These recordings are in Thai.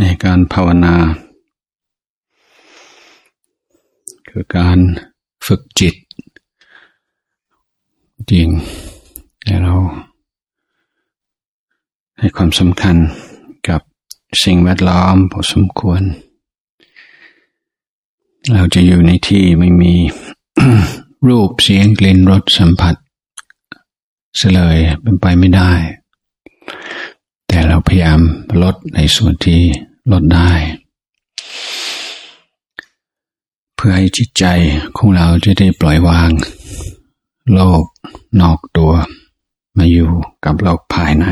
ในการภาวนา คือการฝึกจิต จริงแต่เรา ให้ความสำคัญกับสิ่งแวดล้อมพอสมควร เราจะอยู่ในที่ไม่มีรูปเสียงกลิ่นรสสัมผัสเสลยเป็นไปไม่ได้ แต่เราพยายามลดในส่วนที่ลดได้ เพื่อให้จิตใจของเราจะได้ปล่อยวาง โลกนอกตัว มาอยู่กับโลกภายใน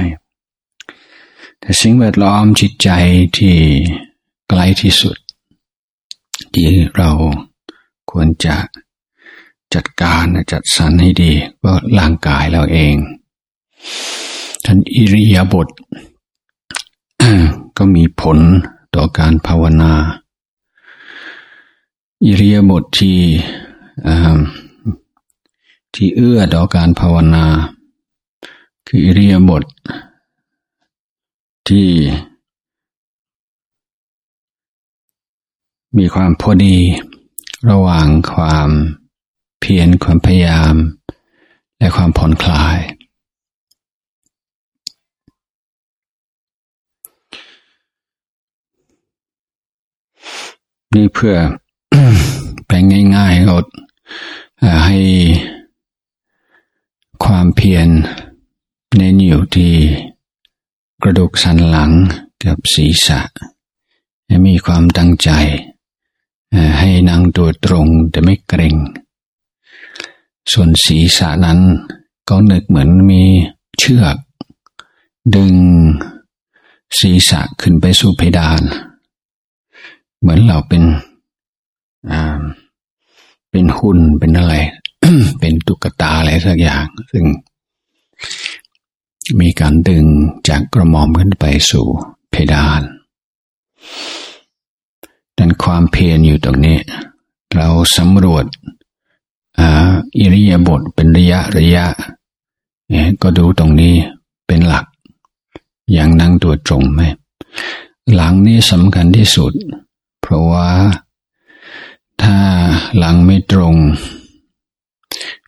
แต่สิ่งแวดล้อมจิตใจที่ใกล้ที่สุด ที่เราควรจะจัดการจัดสรรให้ดีก็ร่างกายเราเองท่านอิริยาบถ ก็มีผลต่อการภาวนา อิริยาบถที่ที่เอื้อต่อการภาวนา คืออิริยาบถที่มีความพอดี ระหว่างความเพียรความพยายาม และความผ่อนคลาย นี่เพื่อแปลงง่ายๆเราให้ความเพียรเน้นอยู่ที่กระดูกสันหลังกับศีรษะให้มีความตั้งใจ ให้นั่งตัวตรงแต่ไม่เกรงส่วนศีรษะนั้นก็นึกเหมือนมีเชือก ดึงศีรษะขึ้นไปสู่เพดาน เหมือนเราเป็นอ่าเป็นหุ่นเป็นอะไร เป็นตุ๊กตาอะไรสักอย่าง ซึ่ง มีการดึงจากกระหม่อมขึ้นไปสู่เพดานดันความเพียรอยู่ตรงนี้ เราสำรวจอิริยาบถเป็นระยะระยะเนี่ยก็ดูตรงนี้เป็นหลัก อย่างนั่งตัวตรงไหม หลังนี้สำคัญที่สุด เพราะว่า ถ้าหลังไม่ตรง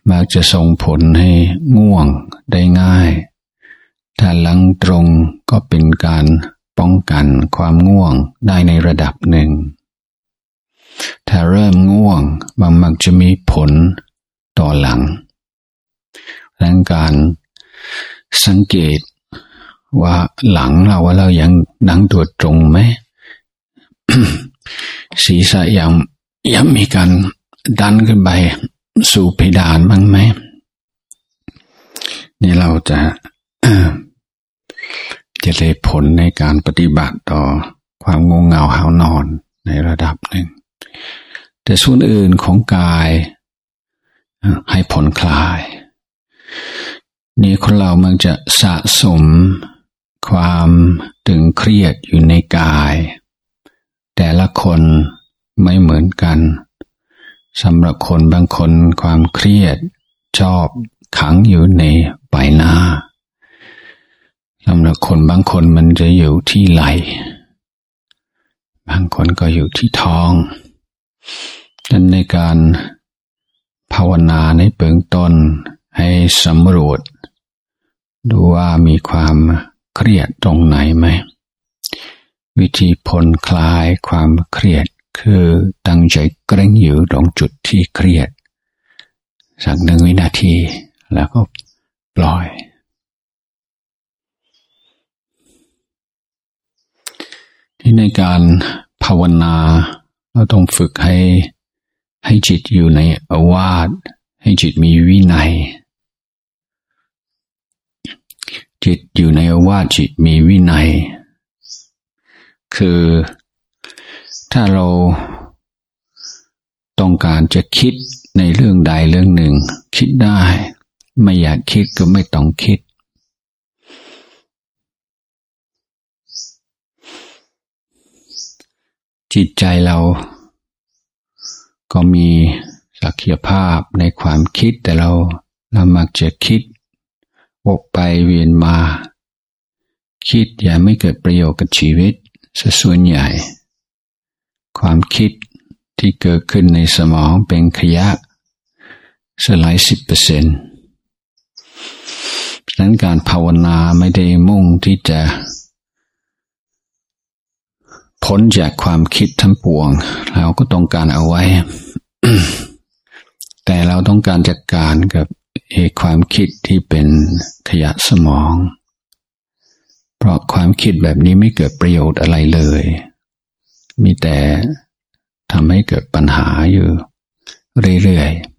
มักจะส่งผลให้ง่วงได้ง่าย ถ้าหลังตรงก็เป็นการป้องกันความง่วงได้ในระดับหนึ่ง ถ้าเริ่มง่วงมันมักจะมีผลต่อหลังดังการสังเกตว่าหลังเราว่าเรายังนั่งตัวตรงไหม ศีรษะยังยังมีการดันขึ้นไปสู่เพดานบ้างไหมนี่เราจะจะได้ผลในการปฏิบัติต่อความงงเงาหานอนในระดับหนึ่ง แต่ส่วนอื่นของกายให้ผ่อนคลาย นี่คนเรามันจะสะสมความตึงเครียดอยู่ในกาย แต่ละคนไม่เหมือนกันสำหรับคนบางคนความเครียดชอบขังอยู่ในใบหน้าสำหรับคนบางคนมันจะอยู่ที่ไหล บางคนก็อยู่ที่ท้องดังในการภาวนาในเบื้องต้นให้สำรวจ ดูว่ามีความเครียดตรงไหนไหม วิธีผ่อนคลายความเครียดคือตั้งใจเกรงอยู่ตรงจุดที่เครียด สักหนึ่งวินาที แล้วก็ปล่อย ที่ในการภาวนาเราต้องฝึกให้ให้จิตอยู่ในอาวาสให้จิตมีวินัย จิตอยู่ในอาวาสจิตมีวินัย คือ ถ้าเราต้องการจะคิดในเรื่องใดเรื่องหนึ่ง คิดได้ ไม่อยากคิดก็ไม่ต้องคิด จิตใจเราก็มีศักยภาพในความคิดแต่เราเรามักจะคิดวกไปเวียนมา คิดอย่าไม่เกิดประโยชน์กับชีวิต ส่วนใหญ่ ความคิดที่เกิดขึ้นในสมองเป็นขยะสลายสิบเปอร์เซ็นต์ดังนั้นการภาวนาไม่ได้มุ่งที่จะ พ้นจากความคิดทั้งปวง เราก็ต้องการเอาไว้ แต่เราต้องการจัดการกับเอความคิดที่เป็นขยะสมอง ราะความคิดแบบนี้ไม่เกิดประโยชน์อะไรเลย มีแต่ทำให้เกิดปัญหาอยู่เรื่อยๆ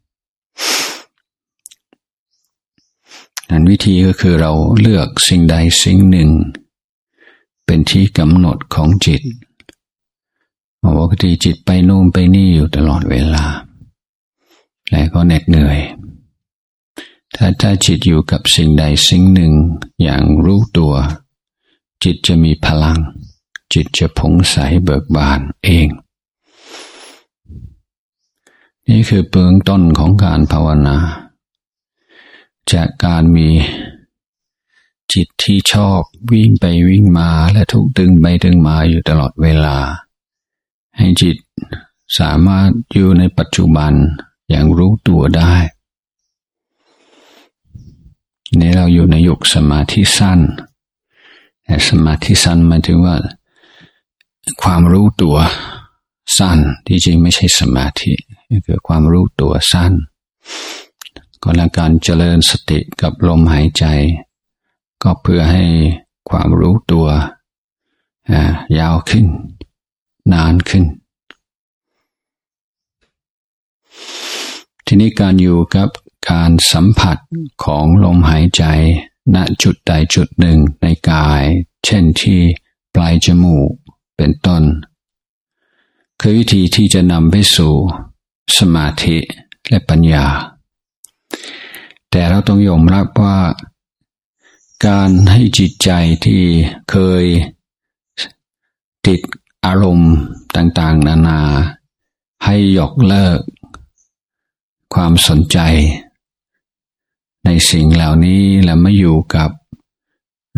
นั้นวิธีก็คือเราเลือกสิ่งใดสิ่งหนึ่ง เป็นที่กำหนดของจิตปกติจิตไปโน่มไปนี่อยู่ตลอดเวลา และก็เหน็ดเหนื่อย ถ้าถ้าจิตอยู่กับสิ่งใดสิ่งหนึ่งอย่างรู้ตัว จิตจะมีพลัง จิตจะผงใสเบิกบานเอง นี่คือเบื้องต้นของการภาวนา จากการมีจิตที่ชอบวิ่งไปวิ่งมาและถูกดึงไปดึงมาอยู่ตลอดเวลา ให้จิตสามารถอยู่ในปัจจุบันอย่างรู้ตัวได้นี่เราอยู่ในยุคสมาธิสั้น สมาธิสั้นหมายถึงว่า ความรู้ตัวสั้นที่จริงไม่ใช่สมาธิคือความรู้ตัวสั้น ก็แล้วการเจริญสติกับลมหายใจ ก็เพื่อให้ความรู้ตัวยาวขึ้น นานขึ้น ทีนี้การอยู่กับการสัมผัสของลมหายใจ ณจุดใดจุดหนึ่งในกาย เช่นที่ปลายจมูกเป็นต้น คือวิธีที่จะนำไปสู่ สมาธิและปัญญา แต่เราต้องยอมรับว่า การให้จิตใจที่เคยติดอารมณ์ต่างๆ นานา ให้ยกเลิก ความสนใจ ในสิ่งเหล่านี้แล้วมาอยู่กับ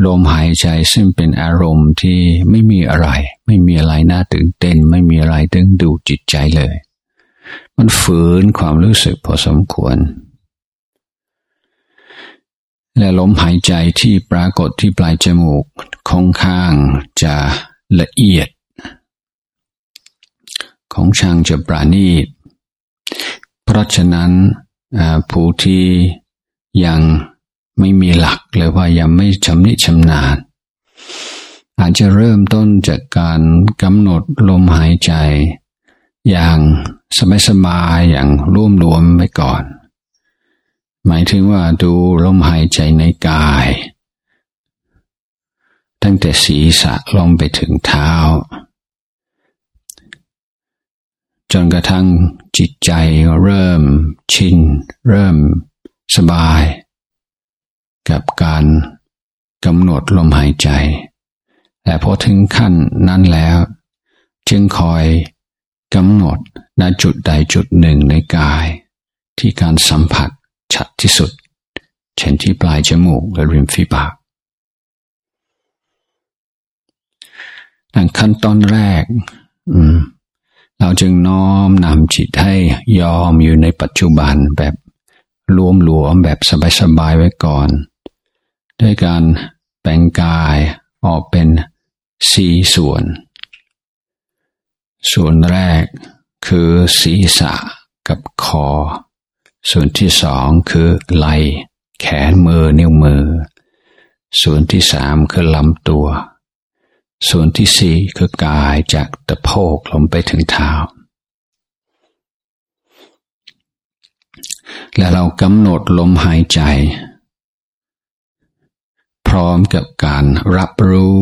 ลมหายใจซึ่งเป็นอารมณ์ที่ไม่มีอะไร ไม่มีอะไรน่าตื่นเต้น ไม่มีอะไรดึงดูจิตใจเลย มันฝืนความรู้สึกพอสมควร และลมหายใจที่ปรากฏที่ปลายจมูกค่อนข้างจะละเอียด ของช่างจะปราณีต เพราะฉะนั้นผู้ที่ ยังไม่มีหลักหรือว่ายังไม่ชำนิชำนาญ อาจจะเริ่มต้นจากการกำหนดลมหายใจ อย่างสบายๆอย่างร่วมรวมไว้ก่อน หมายถึงว่าดูลมหายใจในกาย ตั้งแต่ศีรษะลงไปถึงเท้า จนกระทั่งจิตใจเริ่มชิน เริ่ม สบาย กับการกำหนดลมหายใจ แต่พอถึงขั้นนั้นแล้ว จึงคอยกำหนดณจุดใดจุดหนึ่งในกาย ที่การสัมผัสชัดที่สุด เช่นที่ปลายจมูกและริมฝีปากดังขั้นตอนแรก เราจึงน้อมนำจิตให้ยอมอยู่ในปัจจุบันแบบ รวมหลวมแบบสบายๆไว้ก่อน ด้วยการแบ่งกายออกเป็นสี่ส่วน ส่วนแรกคือศีรษะกับคอ ส่วนที่สองคือไหล่แขนมือนิ้วมือ ส่วนที่สามคือลำตัว ส่วนที่สี่คือกายจากตะโพกลงไปถึงเท้า และเรากำหนดลมหายใจ พร้อมกับการรับรู้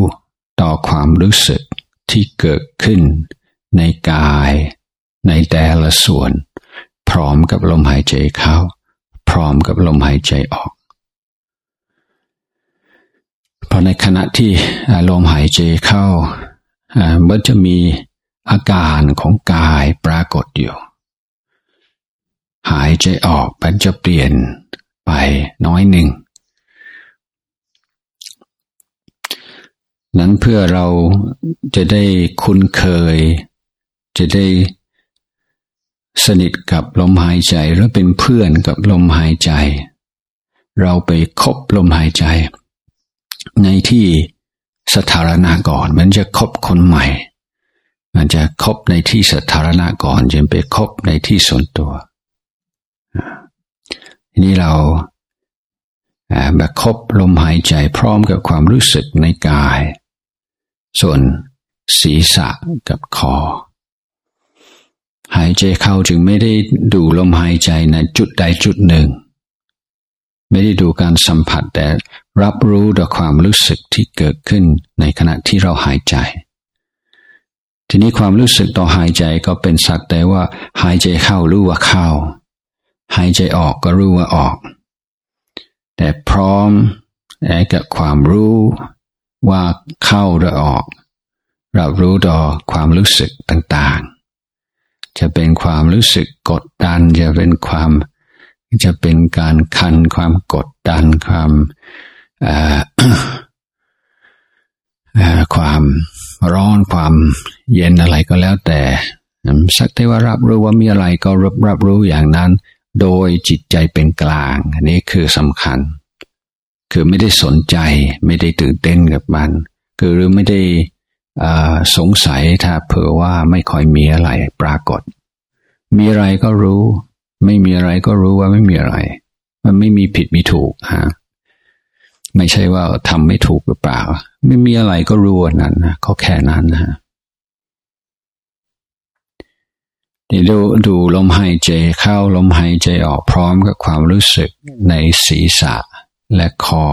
ต่อความรู้สึกที่เกิดขึ้นในกาย ในแต่ละส่วน พร้อมกับลมหายใจเข้า พร้อมกับลมหายใจออกพอในขณะที่ลมหายใจเข้ามันจะมีอาการของกายปรากฏอยู่ หายใจออกมันจะเปลี่ยนไปน้อยหนึ่ง นั้นเพื่อเราจะได้คุ้นเคย จะได้สนิทกับลมหายใจหรือเป็นเพื่อนกับลมหายใจ เราไปคบลมหายใจ ในที่สถารณะก่อนมันจะคบคนใหม่ มันจะคบในที่สถารณะก่อนจึงไปคบในที่ส่วนตัว ทีนี้เราแบบคบลมหายใจพร้อมกับความรู้สึกในกาย ส่วนศีรษะกับคอ หายใจเข้าจึงไม่ได้ดูลมหายใจในจุดใดจุดหนึ่ง ไม่ได้ดูการสัมผัสแต่รับรู้ต่อความรู้สึกที่เกิดขึ้นในขณะที่เราหายใจ ทีนี้ความรู้สึกต่อหายใจก็เป็นสักแต่ว่าหายใจเข้ารู้ว่าเข้า หายใจออกก็รู้ว่าออก แต่พร้อมกับความรู้ว่าเข้าหรือออก รับรู้ต่อความรู้สึกต่างๆ จะเป็นความรู้สึกกดดัน จะเป็นความจะเป็นการคันความกดดันความความร้อนความเย็นอะไรก็แล้วแต่สักแต่ว่ารับรู้ว่ามีอะไรก็รับรับรู้อย่างนั้น โดยจิตใจเป็นกลาง อันนี้คือสำคัญ คือไม่ได้สนใจ ไม่ได้ตื่นเต้นกับมัน คือหรือไม่ได้สงสัยถ้าเผื่อว่าไม่ค่อยมีอะไรปรากฏ มีอะไรก็รู้ ไม่มีอะไรก็รู้ว่าไม่มีอะไร มันไม่มีผิดมีถูกฮะไม่ใช่ว่าทำไม่ถูกหรือเปล่า ไม่มีอะไรก็รู้นั้นนะก็แค่นั้นนะ นี่ดูดูลมหายใจเข้าลมหายใจออกพร้อมกับความรู้สึกในศีรษะและคอ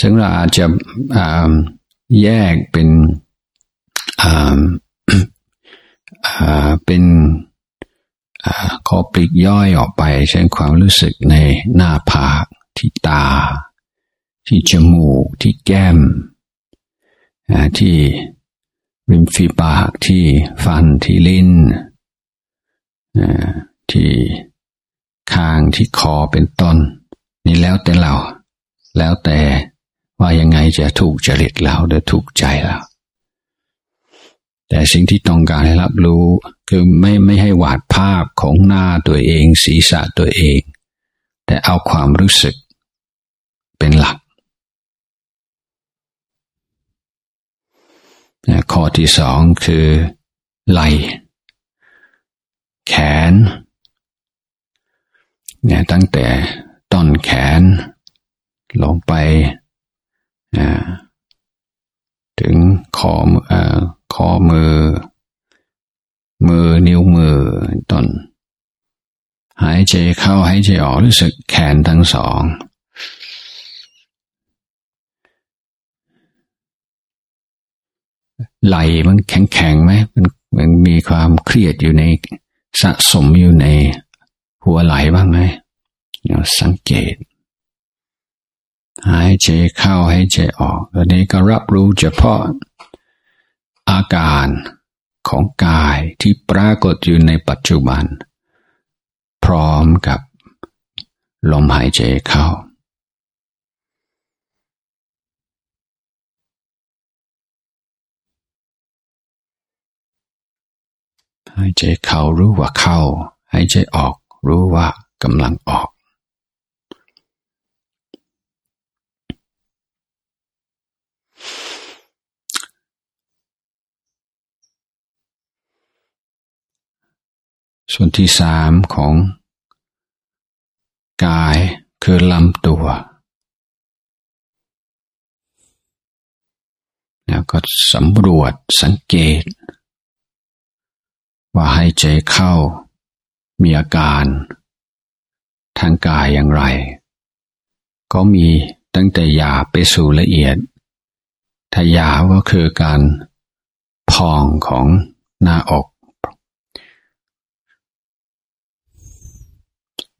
ซึ่งเราอาจจะแยกเป็นเป็นขอปลีกย่อยออกไป เช่นความรู้สึกในหน้าผากที่ตา ที่จมูก ที่แก้มที่ ริมฝีปากที่ฟันที่ลิ้นที่คางที่คอเป็นต้น นี่แล้วแต่เรา แล้วแต่ว่ายังไงจะถูกจริตเราหรือถูกใจเราแต่สิ่งที่ต้องการให้รับรู้คือไม่ไม่ให้วาดภาพของหน้าตัวเอง ศีรษะตัวเอง แต่เอาความรู้สึกเป็นหลัก ข้อที่สองคือไหลแขนเนี่ยตั้งแต่ต้นแขน ลงไปถึงคอคอมือ มือนิ้วมือต้น หายใจเข้าหายใจออกรู้สึกแขนทั้งสอง ไหลมันแข็งแข็งไหมมันมันมีความเครียดอยู่ในสะสมอยู่ในหัวไหลบ้างไหมสังเกต หายใจเข้าหายใจออกตอนนี้ก็รับรู้เฉพาะอาการของกายที่ปรากฏอยู่ในปัจจุบัน พร้อมกับลมหายใจเข้า หายใจเข้ารู้ว่าเข้า หายใจออกรู้ว่ากำลังออก ส่วนที่สามของ กายคือลำตัว แล้วก็สำรวจสังเกต ว่าให้ใจเข้า มีอาการ ทางกายอย่างไร ก็มีตั้งแต่หยาบไปสู่ละเอียด ถ้าหยาบก็คือการพองของหน้าอก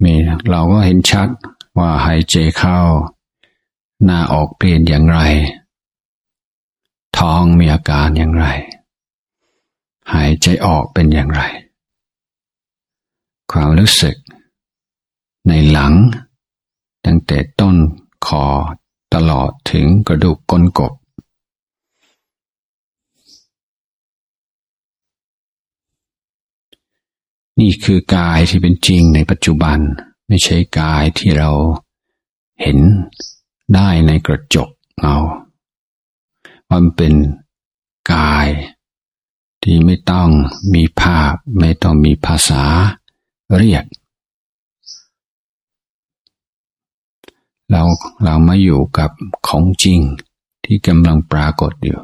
มีเราก็เห็นชัดว่าหายใจเข้า หน้าอกเปลี่ยนอย่างไร ท้องมีอาการอย่างไร หายใจออกเป็นอย่างไร ความรู้สึก ในหลัง ตั้งแต่ต้นคอตลอดถึงกระดูกก้นกบ นี่คือกายที่เป็นจริงในปัจจุบัน ไม่ใช่กายที่เราเห็นได้ในกระจกเงามันเป็นกาย ที่ไม่ต้องมีภาพ ไม่ต้องมีภาษาเรียก เราเรามาอยู่กับของจริงที่กำลังปรากฏอยู่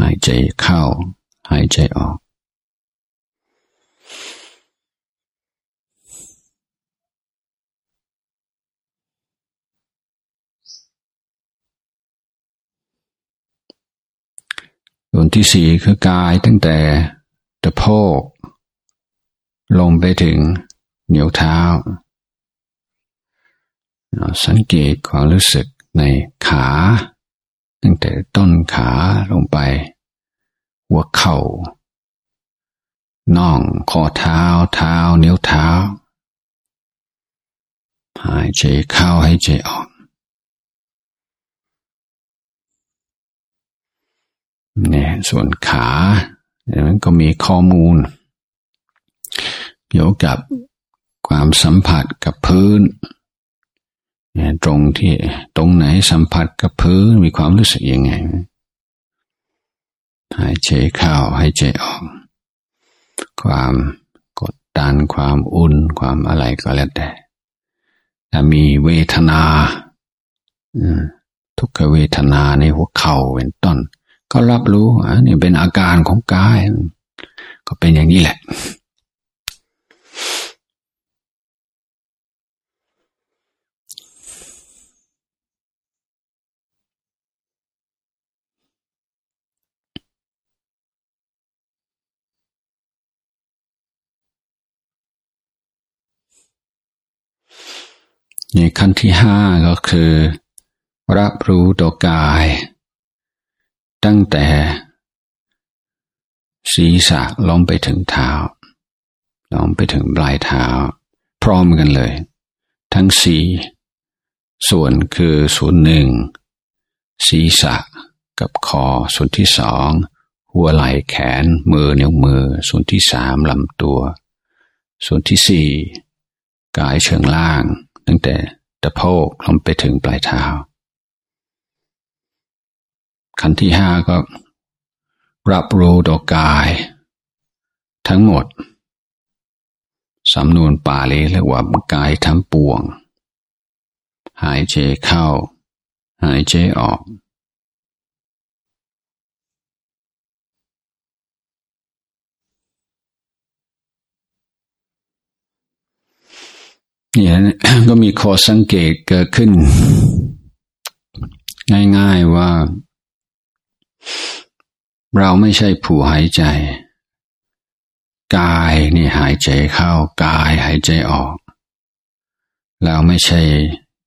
หายใจเข้า หายใจออก ส่วนที่สี่คือกายตั้งแต่ตะโพกลงไปถึงเหนียวเท้า สังเกตความรู้สึกในขา ตั้งแต่ต้นขาลงไป หัวเข่าน่องข้อเท้าเท้านิ้วเท้า หายใจเข้าให้ใจออก เนี่ยส่วนขาเนี่ยมันก็มีข้อมูล เกี่ยวกับความสัมผัสกับพื้นเนี่ยตรงที่ตรงไหนสัมผัสกับพื้นมีความรู้สึกยังไงหายใจเข้าหายใจออก ความกดดันความอุ่น ความอะไรก็แล้วแต่ถ้ามีเวทนาทุกขเวทนาในหัวเข่าเป็นต้น ก็รับรู้อันนี้เป็นอาการของกาย ก็เป็นอย่างนี้แหละ ในขั้นที่ห้าก็คือ รับรู้ตัวกาย ตั้งแต่ ศีรษะลงไปถึงเท้าลงไปถึงปลายเท้า พร้อมกันเลย ทั้งสีส่วนคือส่วนหนึ่งศีรษะกับคอส่วนที่สองหัวไหล่แขนมือนิ้วมือ ส่วนที่สามลำตัว ส่วนที่สี่กายเชิงล่าง ตั้งแต่ตะโพกลงไปถึงปลายเท้า ขั้นที่ห้าก็รับรู้ดอกกาย ทั้งหมด สำนวนปาลีเรียกว่ากายทั้งปวง หายใจเข้า หายใจออก เนี่ยก็มีข้อสังเกตเกิดขึ้น ง่ายๆว่า เราไม่ใช่ผู้หายใจ กายนี่หายใจเข้ากายหายใจออก เราไม่ใช่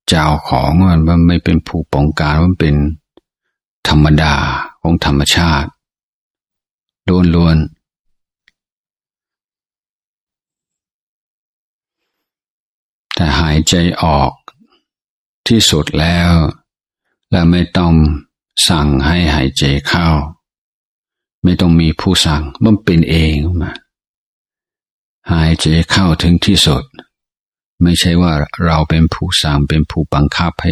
เจ้าของมันมันไม่เป็นผู้ปองกันมันเป็นธรรมดาของธรรมชาติล้วนๆแต่หายใจออกที่สุดแล้ว และไม่ต้อง สั่งให้หายใจเข้า ไม่ต้องมีผู้สั่งมันเป็นเองมาหายใจเข้าถึงที่สุด ไม่ใช่ว่าเราเป็นผู้สั่งเป็นผู้บังคับให้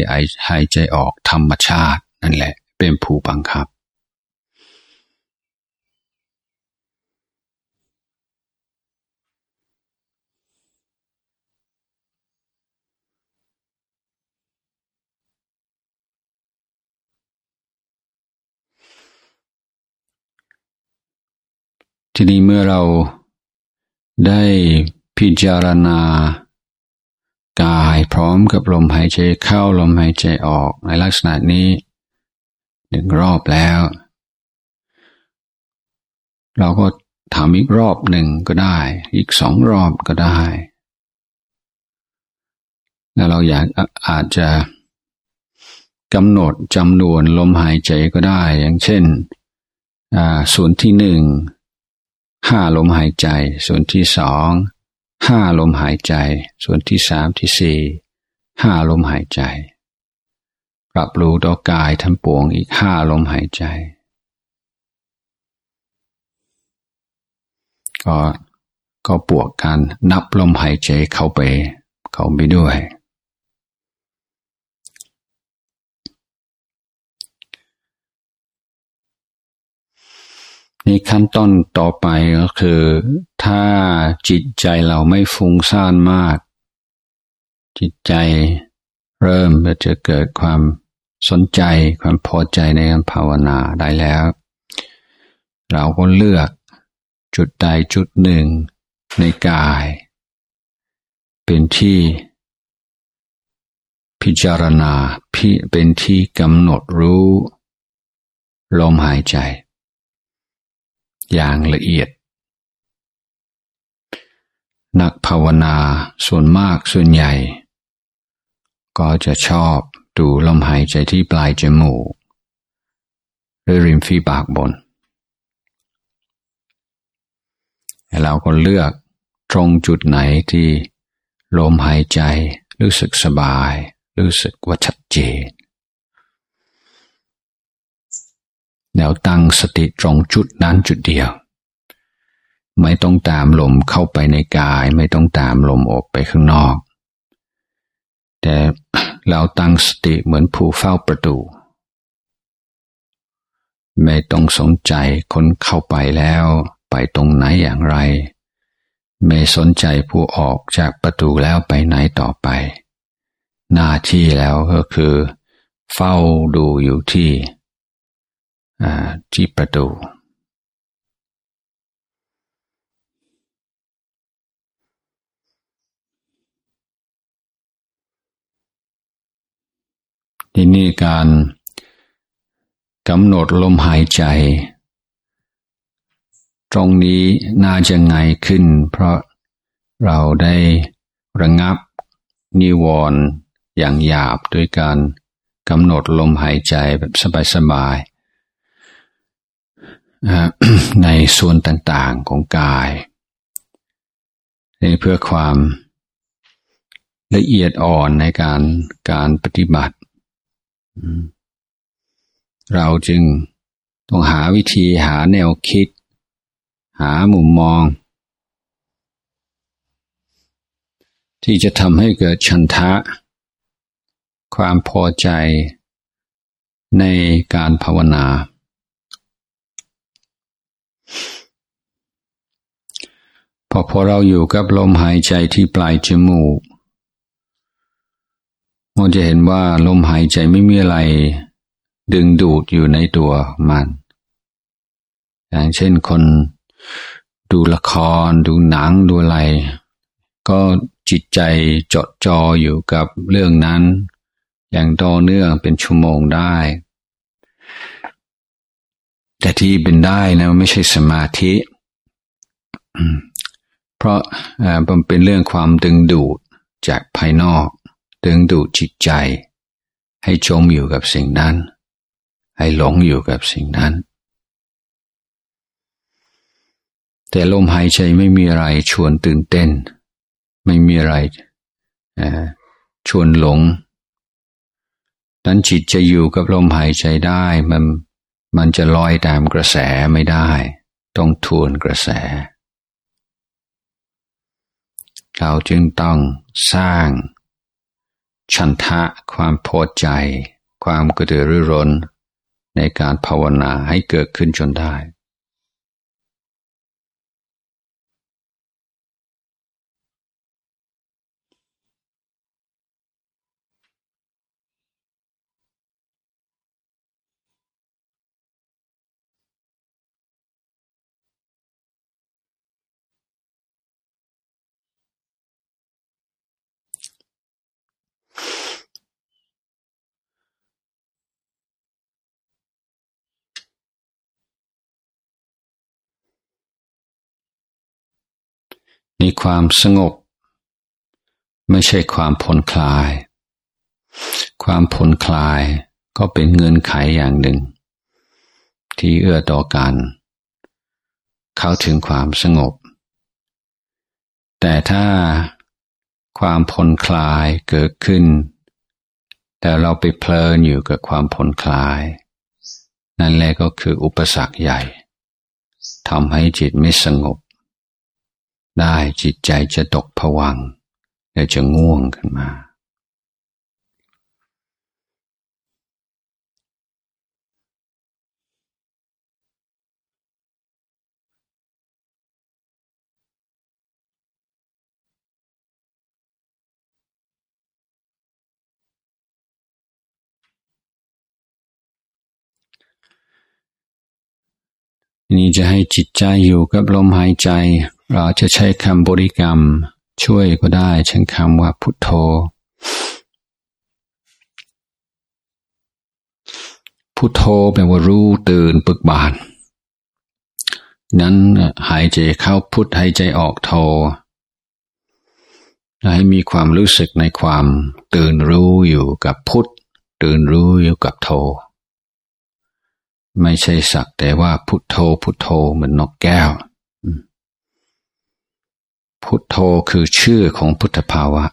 หายใจออกธรรมชาติ นั่นแหละ เป็นผู้บังคับ ทีนี้เมื่อเราได้พิจารณากายพร้อมกับลมหายใจเข้าลมหายใจออกในลักษณะนี้หนึ่งรอบแล้ว เราก็ถามอีกรอบหนึ่งก็ได้ อีกสองรอบก็ได้ แล้วเราอยากอาจจะกำหนดจำนวนลมหายใจก็ได้ อย่างเช่น ส่วนที่หนึ่ง ห้าลมหายใจ ส่วนที่สองห้าลมหายใจ ส่วนที่สามที่สี่ห้าลมหายใจ ปรับรู้ต่อกายทั้งปวงอีกห้าลมหายใจ ก็ก็บวกการนับลมหายใจเข้าไป เข้าไปด้วย นี่ขั้นต้นต่อไปก็คือ ถ้าจิตใจเราไม่ฟุ้งซ่านมาก จิตใจเริ่มจะเกิดความสนใจความพอใจในการภาวนาได้แล้ว เราก็เลือกจุดใดจุดหนึ่งในกาย เป็นที่พิจารณาพิเป็นที่กำหนดรู้ ลมหายใจ อย่างละเอียด นักภาวนาส่วนมากส่วนใหญ่ ก็จะชอบดูลมหายใจที่ปลายจมูก หรือริมฝีปากบน เราก็เลือกตรงจุดไหนที่ลมหายใจรู้สึกสบาย รู้สึกว่าชัดเจน แล้วตั้งสติตรงจุดนั้นจุดเดียว ไม่ต้องตามลมเข้าไปในกาย ไม่ต้องตามลมออกไปข้างนอก แต่เราตั้งสติเหมือนผู้เฝ้าประตู ไม่ต้องสนใจคนเข้าไปแล้วไปตรงไหนอย่างไร ไม่สนใจผู้ออกจากประตูแล้วไปไหนต่อไป หน้าที่แล้วก็คือ เฝ้าดูอยู่ที่ ที่ประตูที่นี่การกำหนดลมหายใจ ตรงนี้น่าจะง่ายขึ้น เพราะเราได้ระงับนิวรณ์อย่างหยาบด้วยการกำหนดลมหายใจแบบสบายๆ ในส่วนต่างๆของกายเพื่อความละเอียดอ่อนในการการปฏิบัติ เราจึงต้องหาวิธีหาแนวคิด หามุมมอง ที่จะทำให้เกิดชันทะ ความพอใจในการภาวนา พอพอเราอยู่กับลมหายใจที่ปลายจมูกมันจะเห็นว่าลมหายใจไม่มีอะไร ดึงดูดอยู่ในตัวมัน อย่างเช่นคนดูละคร ดูหนังดูอะไร ก็จิตใจจดจ่ออยู่กับเรื่องนั้น อย่างต่อเนื่องเป็นชั่วโมงได้ แต่ที่เป็นได้นะไม่ใช่สมาธิเพราะมันเป็นเรื่องความดึงดูดจากภายนอก ดึงดูดจิตใจ ให้จมอยู่กับสิ่งนั้น ให้หลงอยู่กับสิ่งนั้น แต่ลมหายใจไม่มีอะไรชวนตื่นเต้น ไม่มีอะไรชวนหลงนั้นจิตจะอยู่กับลมหายใจได้มัน มันจะลอยตามกระแสไม่ได้ ต้องทวนกระแส เราจึงต้องสร้าง ชันทะความพอใจ ความกระตือรือร้น ในการภาวนาให้เกิดขึ้นจนได้ มีความสงบ ไม่ใช่ความผ่อนคลาย ความผ่อนคลายก็เป็นเงื่อนไขอย่างหนึ่ง ที่เอื้อต่อกัน เข้าถึงความสงบ แต่ถ้าความผ่อนคลายเกิดขึ้น แต่เราไปเพลินอยู่กับความผ่อนคลาย นั่นแหละก็คืออุปสรรคใหญ่ทำให้จิตไม่สงบ ได้จิตใจจะตกผวังและจะง่วงขึ้นมา นี่จะให้จิตใจอยู่กับลมหายใจ เราจะใช้คำบริกรรม ช่วยก็ได้ใช้คำว่าพุทโธ พุทโธแปลว่ารู้ตื่นปึกบานนั้นหายใจเข้าพุทหายใจออกโธให้มีความรู้สึกในความตื่นรู้อยู่กับพุทตื่นรู้อยู่กับโธไม่ใช่สักแต่ว่าพุทโธพุทโธเหมือนนกแก้ว พุทโธคือชื่อของพุทธภาวะ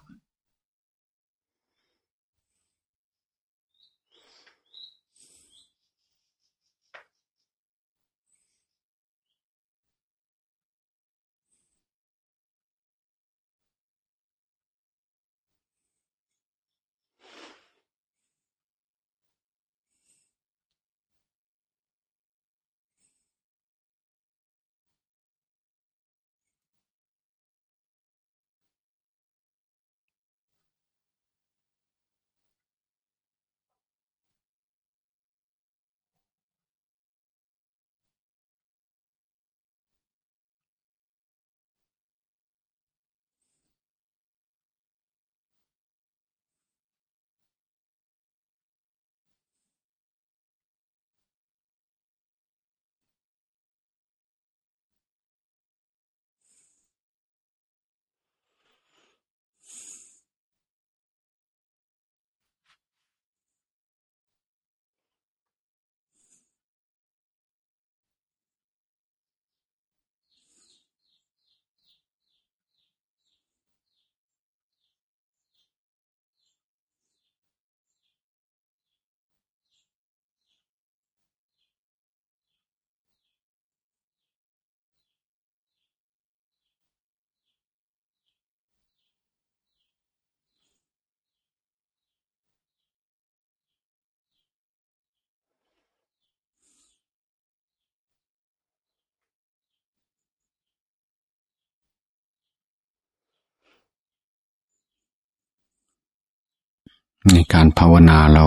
ในการภาวนาเรา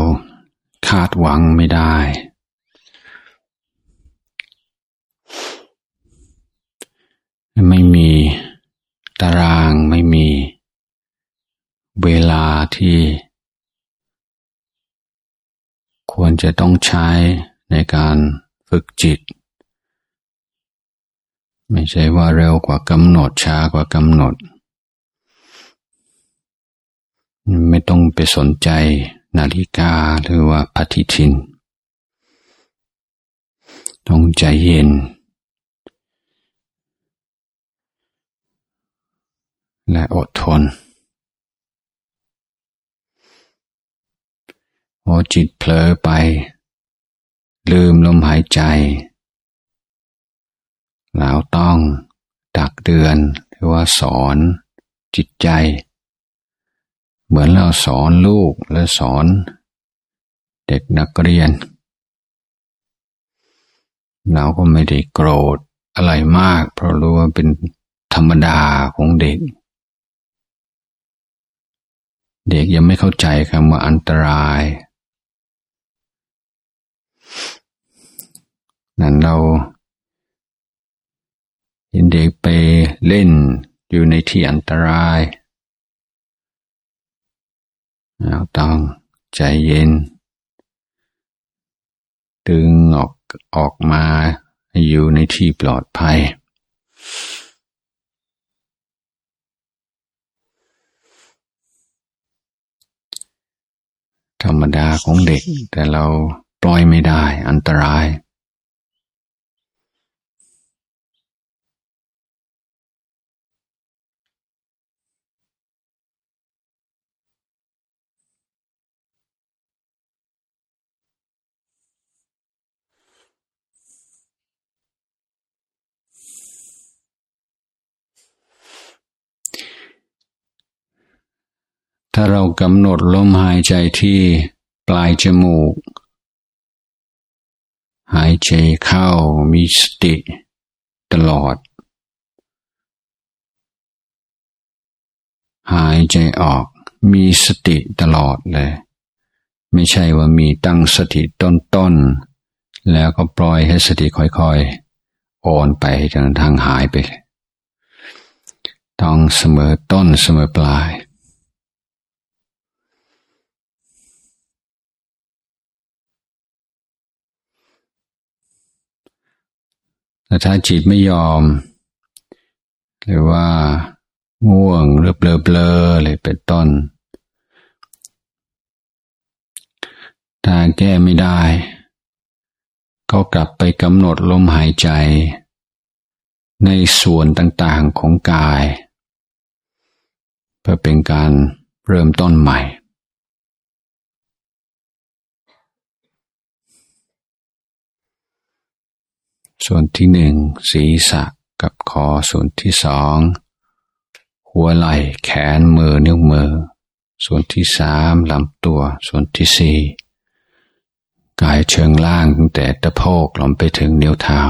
คาดหวังไม่ได้ ไม่มีตารางไม่มีเวลาที่ ควรจะต้องใช้ในการฝึกจิต ไม่ใช่ว่าเร็วกว่ากำหนดช้ากว่ากำหนด ไม่ต้องไปสนใจนาฬิกาหรือว่าปฏิทิน ต้องใจเย็น และอดทนพอจิตเผลอไป ลืมลมหายใจ แล้วต้องตักเดือนหรือว่าสอนจิตใจ เหมือนเราสอนลูกและสอน เด็กนักเรียน เราก็ไม่ได้โกรธอะไรมาก เพราะรู้ว่าเป็นธรรมดาของเด็ก เด็กยังไม่เข้าใจคำว่าอันตราย นั้นเราเห็นเด็กไปเล่นอยู่ในที่อันตราย เราต้องใจเย็น ดึงออกออกมาอยู่ในที่ปลอดภัย ธรรมดาของเด็กแต่เราปล่อยไม่ได้อันตราย ถ้าเรากำหนดลมหายใจที่ปลายจมูก หายใจเข้ามีสติตลอด หายใจออกมีสติตลอดเลย ไม่ใช่ว่ามีตั้งสติต้นๆ แล้วก็ปล่อยให้สติค่อยๆอ่อนไปจนทางหายไป ต้องเสมอต้นเสมอปลาย แต่ถ้าจิตไม่ยอม หรือว่าง่วงหรือเบลอเบลอเลยเป็นต้น ถ้าแก้ไม่ได้ ก็กลับไปกำหนดลมหายใจ ในส่วนต่างๆของกาย เพื่อเป็นการเริ่มต้นใหม่ ส่วนที่หนึ่งศีรษะกับคอส่วนที่สองหัวไหล่แขนมือนิ้วมือ ส่วนที่สามลำตัว ส่วนที่สี่กายเชิงล่างตั้งแต่ตะโพกลงไปถึงนิ้วเท้า